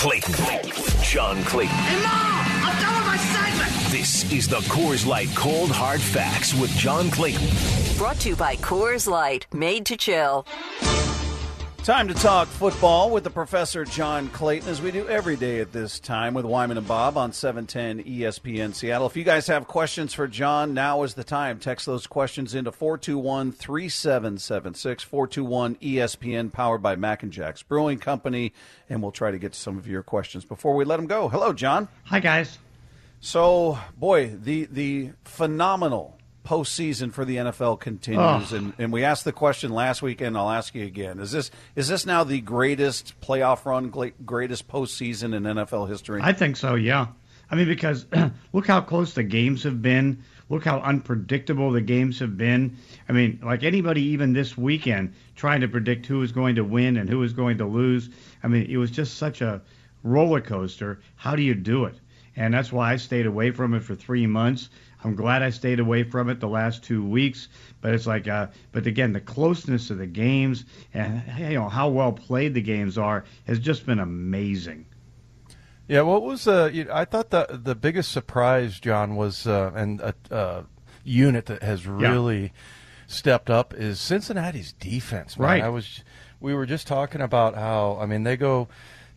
Clayton. John Clayton. Hey, Mom! I'm done with my segment! This is the Coors Light Cold Hard Facts with John Clayton. Brought to you by Coors Light, made to chill. Time to talk football with the Professor John Clayton, as we do every day at this time with Wyman and Bob on 710 ESPN Seattle. If you guys have questions for John, now is the time. Text those questions into 421 3776, 421 ESPN, powered by Mac and Jack's Brewing Company, and we'll try to get to some of your questions before we let them go. Hello, John. Hi, guys. So, boy, the, the phenomenal postseason for the NFL continues, Oh. and, and we asked the question last week, and I'll ask you again: Is this is this now the greatest playoff run, greatest postseason in NFL history? I think so, yeah. I mean, because look how close the games have been. Look how unpredictable the games have been. I mean, like anybody, even this weekend, trying to predict who was going to win and who was going to lose. I mean, it was just such a roller coaster. How do you do it? And that's why I stayed away from it for three months. I'm glad I stayed away from it the last two weeks. But it's like, uh, but again, the closeness of the games and you know how well played the games are has just been amazing. Yeah, what was uh, you I thought the the biggest surprise, John, was uh, and a uh, unit that has really stepped up is Cincinnati's defense. Man. Right. I was we were just talking about how I mean they go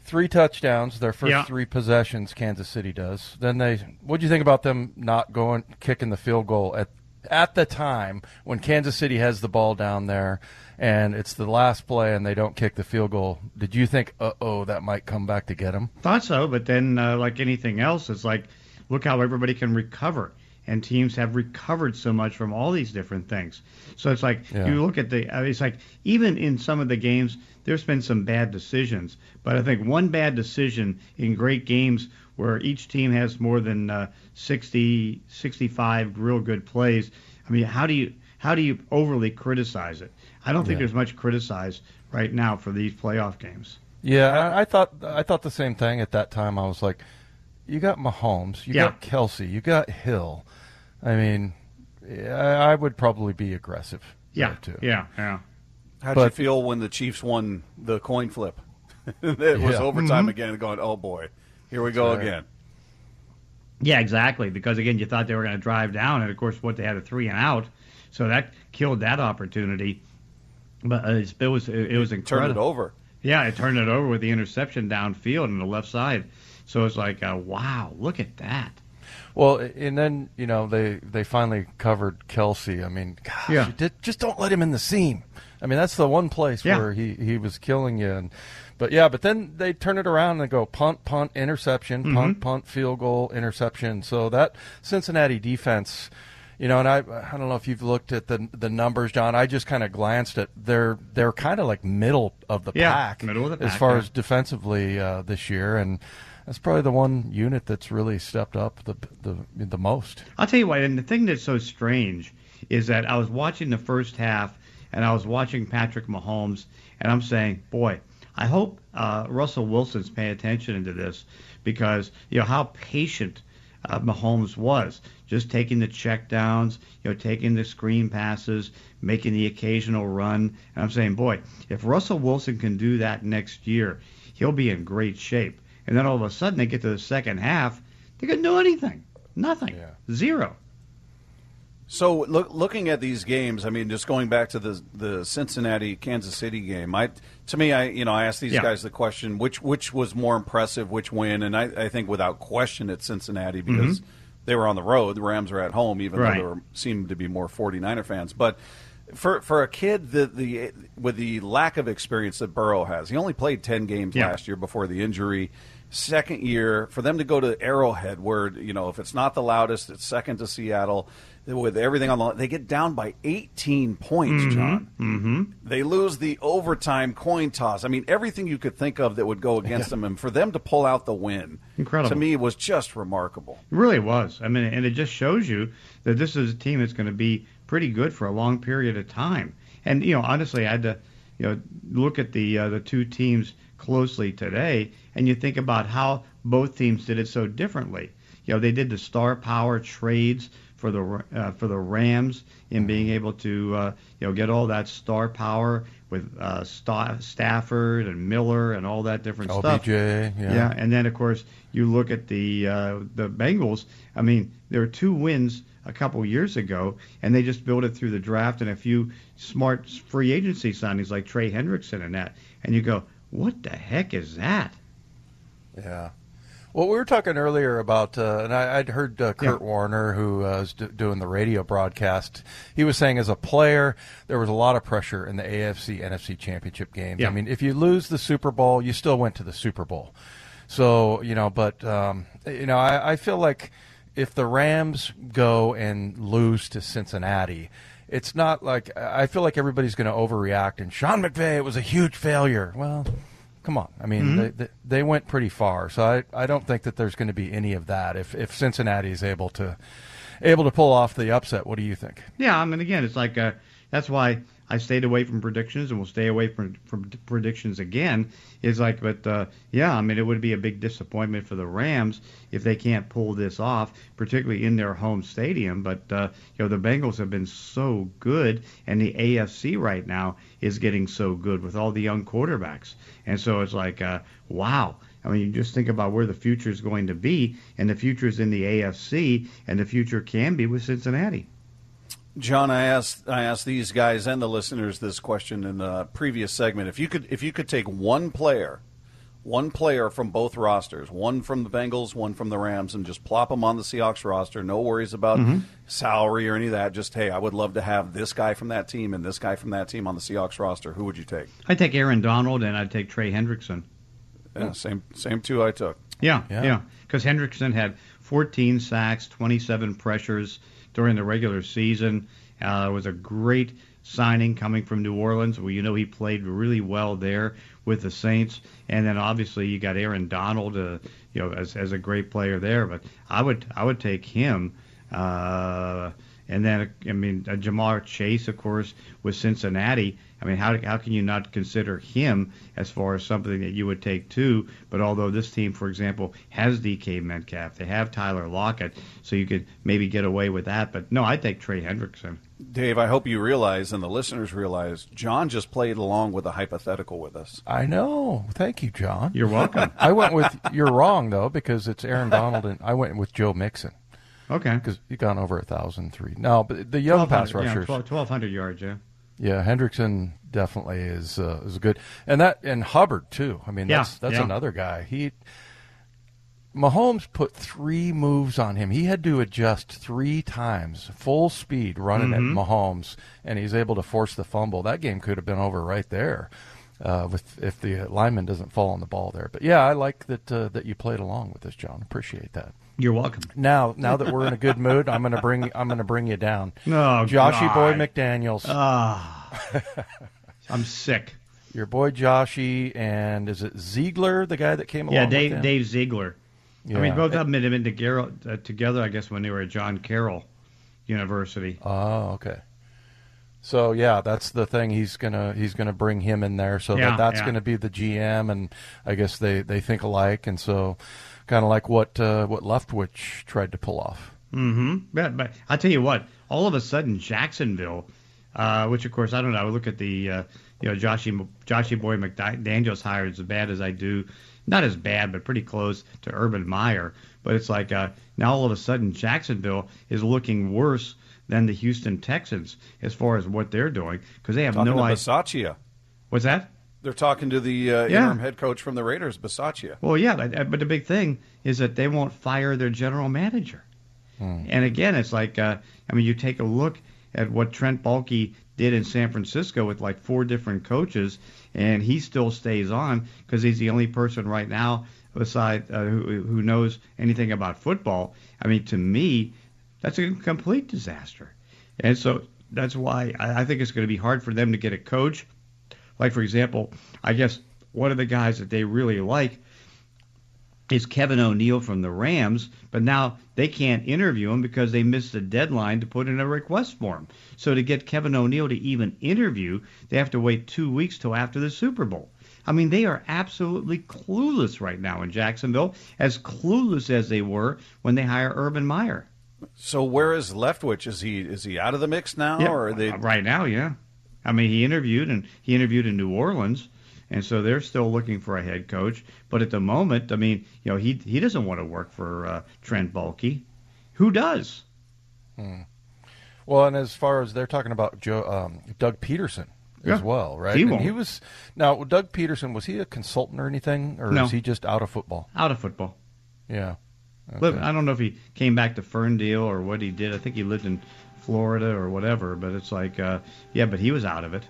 three touchdowns their first Yeah. three possessions. Kansas City does. Then they what do you think about them not going kicking the field goal at at the time when Kansas City has the ball down there and it's the last play and they don't kick the field goal? Did you think, uh oh, that might come back to get them? Thought so, but then uh, like anything else, it's like look how everybody can recover, and teams have recovered so much from all these different things. So it's like Yeah. you look at the, it's like even in some of the games, there's been some bad decisions, but I think one bad decision in great games where each team has more than uh, 60, 65 real good plays. I mean, how do you how do you overly criticize it? I don't think Yeah. there's much criticized right now for these playoff games. Yeah, I, I thought I thought the same thing at that time. I was like, you got Mahomes, you Yeah. got Kelce, you got Hill. I mean, yeah, I would probably be aggressive. Yeah, too. yeah, yeah. How'd you feel when the Chiefs won the coin flip? it was Yeah. overtime again, going, oh boy, here we go That's right. again. Yeah, exactly. Because again, you thought they were going to drive down, and of course, what they had a three and out, so that killed that opportunity. But uh, it's- it was it, was Turn incredible. it over. Yeah, it turned it over with the interception downfield on the left side. So it's like, uh, wow, look at that. Well, and then you know they they finally covered Kelce. I mean, gosh, Yeah. you did, just don't let him in the seam. I mean, that's the one place Yeah. where he, he was killing you. And, but yeah, but then they turn it around and they go punt, punt, interception, Mm-hmm. punt, punt, field goal, interception. So that Cincinnati defense, you know, and I I don't know if you've looked at the the numbers, John. I just kind of glanced at they're they're kind of like middle of the Yeah, pack, middle of the pack, as far yeah. as defensively uh, this year, and that's probably the one unit that's really stepped up the the the most. I'll tell you what, and the thing that's so strange is that I was watching the first half, and I was watching Patrick Mahomes, and I'm saying, boy, I hope uh, Russell Wilson's paying attention into this because you know how patient uh, Mahomes was, just taking the checkdowns, you know, taking the screen passes, making the occasional run, and I'm saying, boy, if Russell Wilson can do that next year, he'll be in great shape. And then all of a sudden they get to the second half, they couldn't do anything, nothing, Yeah. zero. So look, looking at these games, I mean, just going back to the the Cincinnati Kansas City game, I to me, I you know, I asked these Yeah. guys the question, which which was more impressive, which win, and I, I think without question it's Cincinnati because they were on the road, the Rams were at home, even Mm-hmm. Right. though there were, seemed to be more 49er fans, but. For for a kid that the with the lack of experience that Burrow has, he only played ten games Yeah. last year before the injury. Second year for them to go to Arrowhead, where you know if it's not the loudest, it's second to Seattle. With everything on the, line, they get down by 18 points. John, mm-hmm. they lose the overtime coin toss. I mean, everything you could think of that would go against them, and for them to pull out the win, Incredible. to me was just remarkable. It really was. I mean, and it just shows you that this is a team that's going to be pretty good for a long period of time. And you know, honestly, I had to, you know, look at the uh, the two teams closely today, and you think about how both teams did it so differently. You know, they did the star power trades for the uh, for the Rams in being able to uh, you know get all that star power with uh, Stafford and Miller and all that different OBJ, stuff. yeah. yeah, and then of course you look at the uh, the Bengals. I mean, there were two wins a couple years ago, and they just built it through the draft and a few smart free agency signings like Trey Hendrickson and that. And you go, what the heck is that? Yeah. Well, we were talking earlier about, uh, and I, would heard uh, Kurt Yeah. Warner, who uh, was d- doing the radio broadcast. He was saying, as a player, there was a lot of pressure in the AFC NFC Championship games. Yeah. I mean, if you lose the Super Bowl, you still went to the Super Bowl. So you know, but um, you know, I, I feel like if the Rams go and lose to Cincinnati. It's not like I feel like everybody's going to overreact. And Sean McVay, it was a huge failure. Well, come on. I mean, they, they they went pretty far, so I, I don't think that there's going to be any of that if if Cincinnati is able to able to pull off the upset. What do you think? Yeah, I mean, again, it's like uh, that's why I stayed away from predictions and will stay away from from predictions again. Is like, but uh, yeah, I mean, it would be a big disappointment for the Rams if they can't pull this off, particularly in their home stadium. But uh, you know, the Bengals have been so good, and the AFC right now is getting so good with all the young quarterbacks, and so it's like, uh, wow. I mean, you just think about where the future is going to be, and the future is in the AFC, and the future can be with Cincinnati. John, I asked I asked these guys and the listeners this question in the previous segment. If you could if you could take one player, one player from both rosters, one from the Bengals, one from the Rams, and just plop them on the Seahawks roster, no worries about mm-hmm. salary or any of that. Just hey, I would love to have this guy from that team and this guy from that team on the Seahawks roster. Who would you take? I'd take Aaron Donald and I'd take Trey Hendrickson. Yeah, same same two I took. Yeah, Yeah. yeah. Because Hendrickson had 14 sacks, 27 pressures during the regular season. Uh, it was a great signing coming from New Orleans. Well, you know he played really well there with the Saints, and then obviously you got Aaron Donald, uh, you know, as as a great player there. But I would I would take him. Uh, and then I mean uh, Ja'Marr Chase, of course, with Cincinnati. I mean, how how can you not consider him as far as something that you would take too? But although this team, for example, has DK Metcalf, they have Tyler Lockett, so you could maybe get away with that. But no, I take Trey Hendrickson. Dave, I hope you realize and the listeners realize John just played along with a hypothetical with us. I know. Thank you, John. You're welcome. I went with you're wrong though because it's Aaron Donald and I went with Joe Mixon okay. because he gone over a thousand three. No, but the young pass 1200, yeah, rushers. 1200 yards, yeah. Yeah, Hendrickson definitely is uh, is good, and that and Hubbard too. I mean, Yeah, that's that's yeah. another guy. He Mahomes put three moves on him. He had to adjust three times, full speed, running Mm-hmm. at Mahomes, and he's able to force the fumble. That game could have been over right there, uh, with if the lineman doesn't fall on the ball there. But yeah, I like that uh, that you played along with this, John. Appreciate that. You're welcome. Now, now that we're in a good mood, I'm gonna bring I'm gonna bring you down. Oh, Joshy Boy. McDaniels. I'm sick. Your boy Joshy and is it Ziegler, the guy that came along? Yeah, Dave? Dave Ziegler. I mean, both of them had been together, uh, together, I guess, when they were at John Carroll University. Oh, okay. So yeah, that's the thing. He's gonna he's gonna bring him in there, so Yeah, that that's yeah. gonna be the GM, and I guess they, they think alike, and so kind of like what uh, what Leftwich tried to pull off. Mm-hmm. But, but I'll tell you what, all of a sudden, Jacksonville, uh, which of course, I don't know, I look at the, uh, you know, Joshy, Joshy Boy McDaniels hired as bad as I do. Not as bad, but pretty close to Urban Meyer. But it's like uh, now all of a sudden, Jacksonville is looking worse than the Houston Texans as far as what they're doing because they have Talking no idea. What's that? They're talking to the uh, Yeah. interim head coach from the Raiders, Bisaccia. Well, yeah, but, but the big thing is that they won't fire their general manager. And again, it's like, uh, I mean, you take a look at what Trent Baalke did in San Francisco with like four different coaches, and he still stays on because he's the only person right now beside uh, who, who knows anything about football. I mean, to me, that's a complete disaster. And so that's why I, I think it's going to be hard for them to get a coach. Like, for example, I guess one of the guys that they really like is Kevin O'Neill from the Rams, but now they can't interview him because they missed the deadline to put in a request form. So to get Kevin O'Neill to even interview, they have to wait two weeks till after the Super Bowl. I mean, they are absolutely clueless right now in Jacksonville, as clueless as they were when they hire Urban Meyer. So where is Leftwich? Is he is he out of the mix now, Yeah, or are they? uh, right now? Yeah, I mean he interviewed and he interviewed in New Orleans, and so they're still looking for a head coach. But at the moment, I mean, you know, he he doesn't want to work for uh, Trent Baalke. Who does? Well, and as far as they're talking about Joe, um, Doug Pederson as well, right? He won't. he was now Doug Pederson. Was he a consultant or anything, or No. is he just out of football? Out of football. Yeah. Okay. I don't know if he came back to Ferndale or what he did. I think he lived in Florida or whatever. But it's like, uh, yeah, but he was out of it.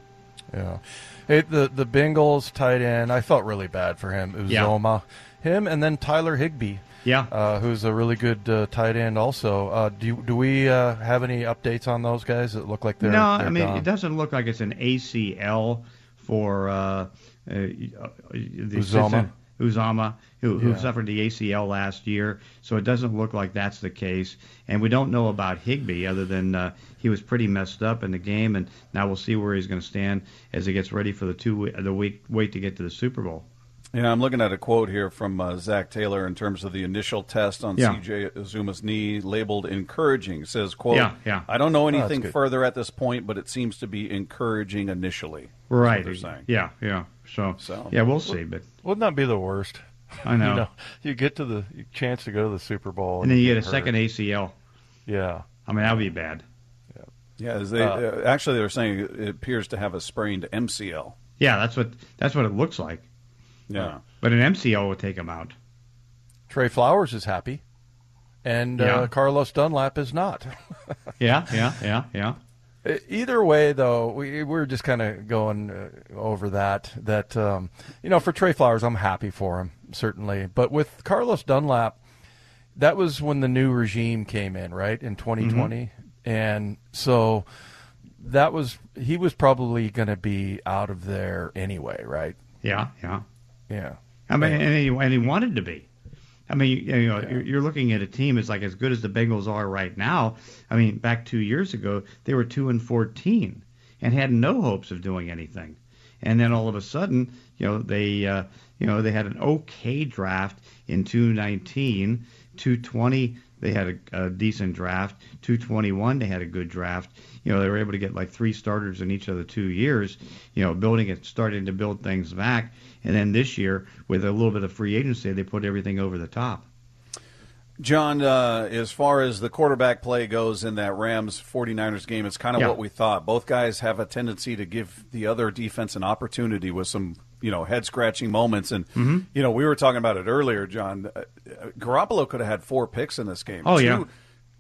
Yeah. Hey, the the Bengals tight end. I felt really bad for him. Yeah. Uzomah, him, and then Tyler Higbee. Yeah. Uh, who's a really good uh, tight end, also. Uh, do do we uh, have any updates on those guys that look like they're no, they're I mean gone? it doesn't look like it's an ACL for uh, uh, the Uzomah. Uzomah, who, who suffered the ACL last year. So it doesn't look like that's the case. And we don't know about Higbee other than uh, he was pretty messed up in the game, and now we'll see where he's going to stand as he gets ready for the two the week wait to get to the Super Bowl. Yeah, I'm looking at a quote here from uh, Zac Taylor in terms of the initial test on Yeah. CJ Uzomah's knee, labeled encouraging. Says, "quote Yeah, yeah. I don't know anything good. further at this point, but it seems to be encouraging initially." Right. they're saying. Yeah, yeah. So, So- yeah, we'll see. But Wouldn't that be the worst? I know. you know, you get to the chance to go to the Super Bowl, and then you get a hurt. second ACL. Yeah. I mean, that would be bad. Yeah, as they, Uh, uh, actually, they're saying it appears to have a sprained MCL. Yeah, that's what that's what it looks like. Yeah. But an MCL will take him out. Trey Flowers is happy, and Yeah. uh, Carlos Dunlap is not. Yeah, yeah, yeah, yeah. Either way, though, we we're just kind of going uh, over that. That um, you know, for Trey Flowers, I'm happy for him certainly, but with Carlos Dunlap, that was when the new regime came in, right in 2020, and so that was he was probably going to be out of there anyway, right? Yeah, yeah. Yeah. I mean, and he, and he wanted to be. I mean, you know, you're, you're looking at a team as like as good as the Bengals are right now. I mean, back two years ago, they were two and fourteen and had no hopes of doing anything. And then all of a sudden, you know, they, uh, you know, they had an okay draft in 219, 220. They had a, a decent draft. 221, they had a good draft. You know, they were able to get like three starters in each of the two years. You know, building it, starting to build things back. And then this year, with a little bit of free agency, they put everything over the top. John, uh, as far as the quarterback play goes in that Rams 49ers game, it's kind of Yeah. what we thought. Both guys have a tendency to give the other defense an opportunity with some, you know, head scratching moments. And, Mm-hmm. you know, we were talking about it earlier, John. Uh, Garoppolo could have had four picks in this game. Oh, Two- yeah.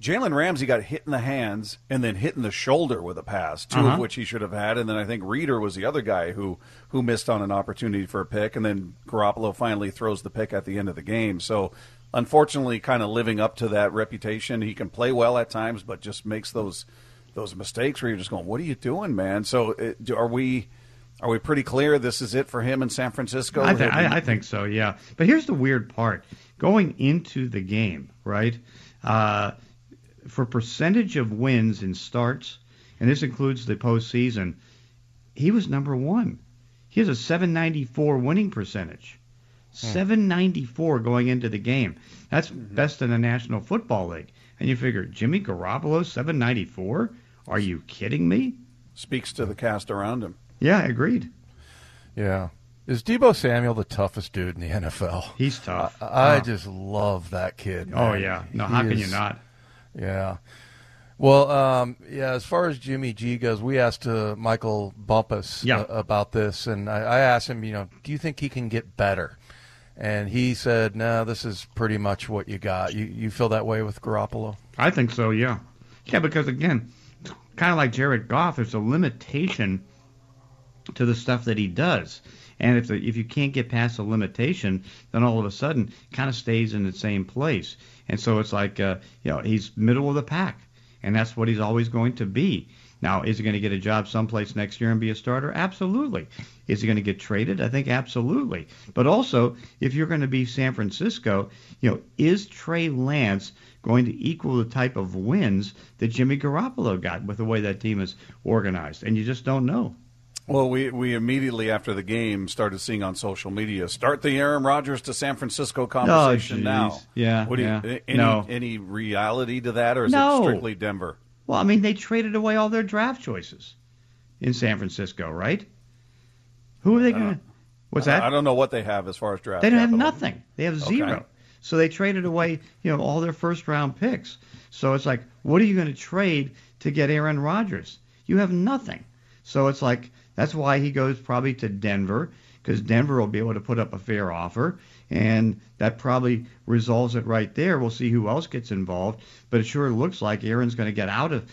Jalen Ramsey got hit in the hands and then hit in the shoulder with a pass, 2 Uh-huh. of which he should have had. And then I think Reeder was the other guy who who missed on an opportunity for a pick. And then Garoppolo finally throws the pick at the end of the game. So unfortunately, kind of living up to that reputation. He can play well at times, but just makes those those mistakes where you're just going, "What are you doing, man?" So it, are we? Are we pretty clear this is it for him in San Francisco? I, th- I, I think so, yeah. But here's the weird part: going into the game, right? Uh, for percentage of wins in starts, and this includes the postseason, he was number one. He has a 794 winning percentage. 794 going into the game. That's best in the National Football League. And you figure Jimmy Garoppolo 794? Are you kidding me? speaks to the cast around him. Yeah, agreed. Yeah. Is Deebo Samuel the toughest dude in the NFL? He's tough. I Uh, just love that kid. oh yeah. No, He how can is- you not? Yeah. Well, um, yeah. As far as Jimmy G goes, we asked uh, Michael Bumpus Yeah. uh, about this, and I, I asked him, you know, do you think he can get better? And he said, "No, this is pretty much what you got. You you feel that way with Garoppolo?" I think so, yeah. Yeah, because again, kind of like Jared Goff, there's a limitation to the stuff that he does. And if the, if you can't get past the limitation, then all of a sudden kind of stays in the same place. And so it's like uh, you know he's middle of the pack, and that's what he's always going to be. Now, is he going to get a job someplace next year and be a starter? Absolutely. Is he going to get traded? I think absolutely. But also, if you're going to be San Francisco, you know, is Trey Lance going to equal the type of wins that Jimmy Garoppolo got with the way that team is organized? And you just don't know. Well, we, we immediately after the game started seeing on social media start the Aaron Rodgers to San Francisco oh, conversation Oh, now. Yeah, What do you, yeah. Any, No. any reality to that, or is No. it strictly Denver? Well, I mean, they traded away all their draft choices in San Francisco, right? Who are they going to? What's that? I don't know what they have as far as draft. They don't have nothing. They have Okay. zero. So they traded away, you know, all their first round picks. So it's like, what are you going to trade to get Aaron Rodgers? You have nothing. So it's like that's why he goes probably to Denver because Denver will be able to put up a fair offer, and that probably resolves it right there. We'll see who else gets involved, but it sure looks like Aaron's going to get out of.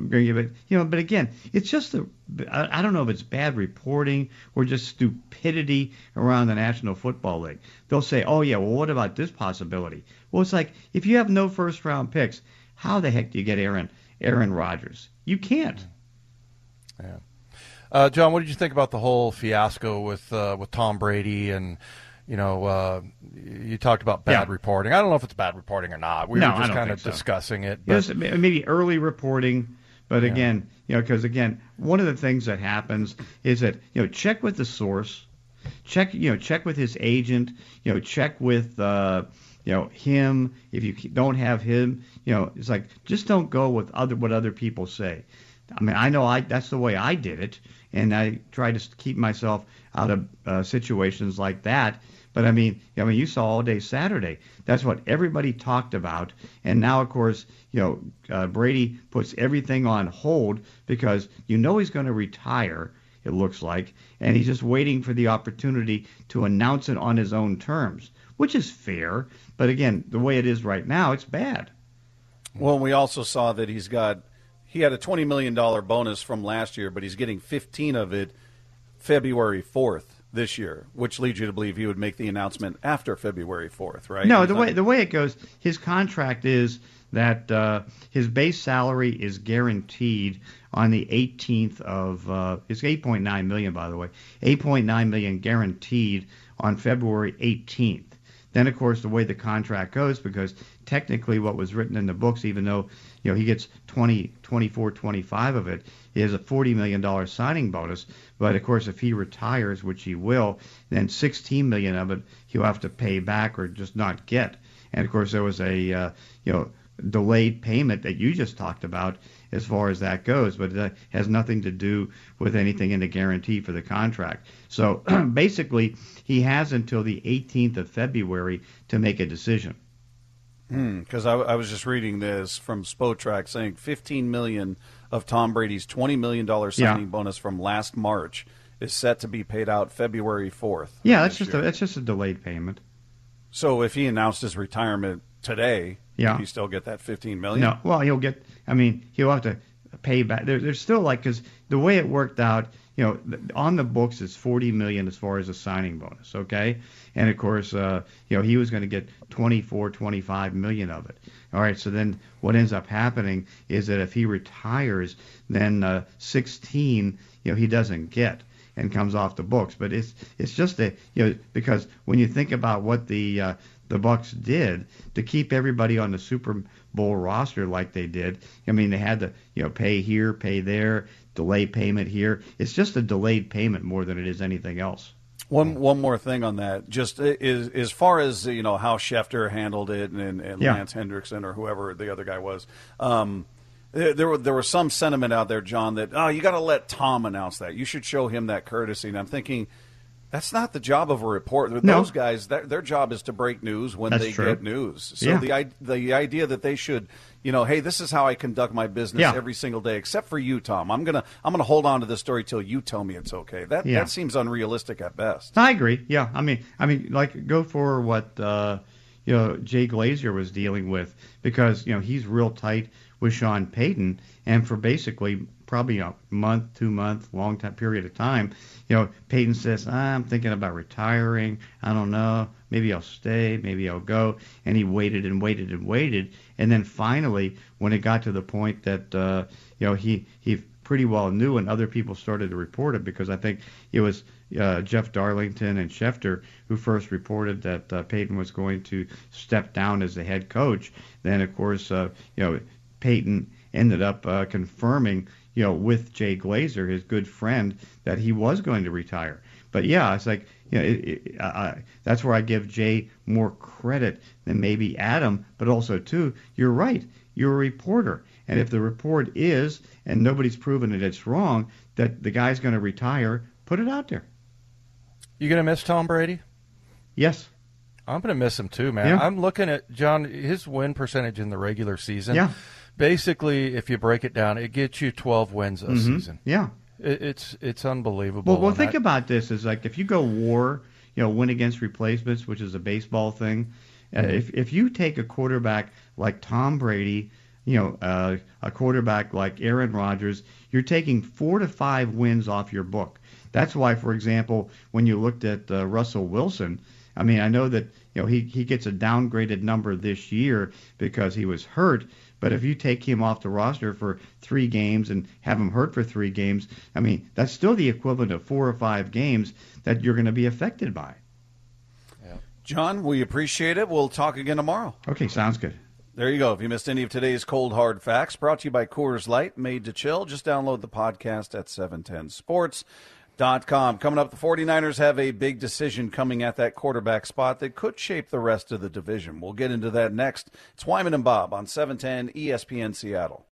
You know, but again, it's just a. I don't know if it's bad reporting or just stupidity around the National Football League. They'll say, "Oh yeah, well, what about this possibility?" Well, it's like if you have no first round picks, how the heck do you get Aaron Aaron Rodgers? You can't. Uh, John, what did you think about the whole fiasco with uh, with Tom Brady and you know uh, you talked about bad Yeah. reporting. I don't know if it's bad reporting or not. We No, were just kind of so. discussing it. But, Yes, maybe early reporting, but again, you know, because again, one of the things that happens is that you know, check with the source, check, you know, check with his agent, you know, check with, uh, you know, him. If you don't have him, you know, it's like just don't go with other what other people say. I mean, I know I that's the way I did it, and I try to keep myself out of uh, situations like that. But I mean, I mean, you saw all day Saturday. That's what everybody talked about, and now, of course, you know, uh, Brady puts everything on hold because you know he's going to retire. It looks like, and he's just waiting for the opportunity to announce it on his own terms, which is fair. But again, the way it is right now, it's bad. Well, we also saw that he's got he had a twenty million dollar bonus from last year, but he's getting fifteen of it February fourth this year, which leads you to believe he would make the announcement after February fourth, right? No, the way the way it goes, his contract is that uh, his base salary is guaranteed on the 18th of uh, it's 8.9 million by the way, 8.9 million guaranteed on February 18th. Then of course the way the contract goes, because technically what was written in the books, even though you know he gets 20, 24, 25 of it, is a 40 million dollar signing bonus. But of course if he retires, which he will, then 16 million of it he'll have to pay back or just not get. And of course there was a uh, you know delayed payment that you just talked about as far as that goes, but it has nothing to do with anything in the guarantee for the contract. So basically, he has until the 18th of February to make a decision. Hmm, because I, I was just reading this from Spotrac saying 15 million of Tom Brady's 20 million dollar Yeah. signing bonus from last March is set to be paid out February 4th. Yeah, that's just a, that's just a delayed payment. so if he announced his retirement today, Yeah. he still get that 15 million? No, well, he'll get. I mean, he'll have to pay back. There, there's still like because the way it worked out, you know, on the books it's 40 million as far as a signing bonus, okay? And of course, uh, you know, he was going to get 24, 25 million of it. All right, so then what ends up happening is that if he retires, then uh, 16, you know, he doesn't get and comes off the books. But it's it's just a you know because when you think about what the uh, the Bucs did to keep everybody on the Super Bowl roster like they did, I mean they had to you know pay here, pay there, delay payment here. It's just a delayed payment more than it is anything else. One one more thing on that, just is as far as you know how Schefter handled it and, and Yeah. Lance Hendrickson or whoever the other guy was. Um, there there were there was some sentiment out there, John, that oh you got to let Tom announce that. You should show him that courtesy. And I'm thinking. That's not the job of a reporter. No. Those guys, their, their job is to break news when That's they true. get news. So Yeah. the the idea that they should, you know, hey, this is how I conduct my business Yeah. every single day, except for you, Tom. I'm gonna I'm gonna hold on to this story till you tell me it's okay. That Yeah. that seems unrealistic at best. I agree. Yeah, I mean, I mean, like go for what uh, you know Jay Glazer was dealing with because you know he's real tight with Sean Payton, and for basically probably a month, two month, long time period of time, you know, Payton says, "I'm thinking about retiring. I don't know. Maybe I'll stay. Maybe I'll go." And he waited and waited and waited, and then finally, when it got to the point that uh, you know he he pretty well knew, and other people started to report it because I think it was uh, Jeff Darlington and Schefter who first reported that uh, Payton was going to step down as the head coach. Then, of course, uh, you know Payton ended up uh, confirming, you know, with Jay Glazer, his good friend, that he was going to retire. But yeah, it's like you know, it, it, uh, that's where I give Jay more credit than maybe Adam. But also too, you're right. You're a reporter, and if the report is, and nobody's proven that it's wrong, that the guy's going to retire, put it out there. You gonna miss Tom Brady? Yes. I'm gonna miss him too, man. Yeah. I'm looking at John his win percentage in the regular season. Yeah. Basically, if you break it down, it gets you 12 wins a season. Yeah. It, it's it's unbelievable. Well, well, think about this: is like if you go war, you know, win against replacements, which is a baseball thing. Uh, if if you take a quarterback like Tom Brady, you know, uh, a quarterback like Aaron Rodgers, you're taking four to five wins off your book. That's why, for example, when you looked at uh, Russell Wilson, I mean, I know that you know he he gets a downgraded number this year because he was hurt. But if you take him off the roster for three games and have him hurt for three games, I mean, that's still the equivalent of four or five games that you're going to be affected by. John, we appreciate it. We'll talk again tomorrow. Okay, sounds good. There you go. If you missed any of today's cold hard facts, brought to you by Coors Light, made to chill, just download the podcast at 710sports.com. Coming up, the 49ers have a big decision coming at that quarterback spot that could shape the rest of the division. We'll get into that next. It's Wyman and Bob on 710 ESPN Seattle.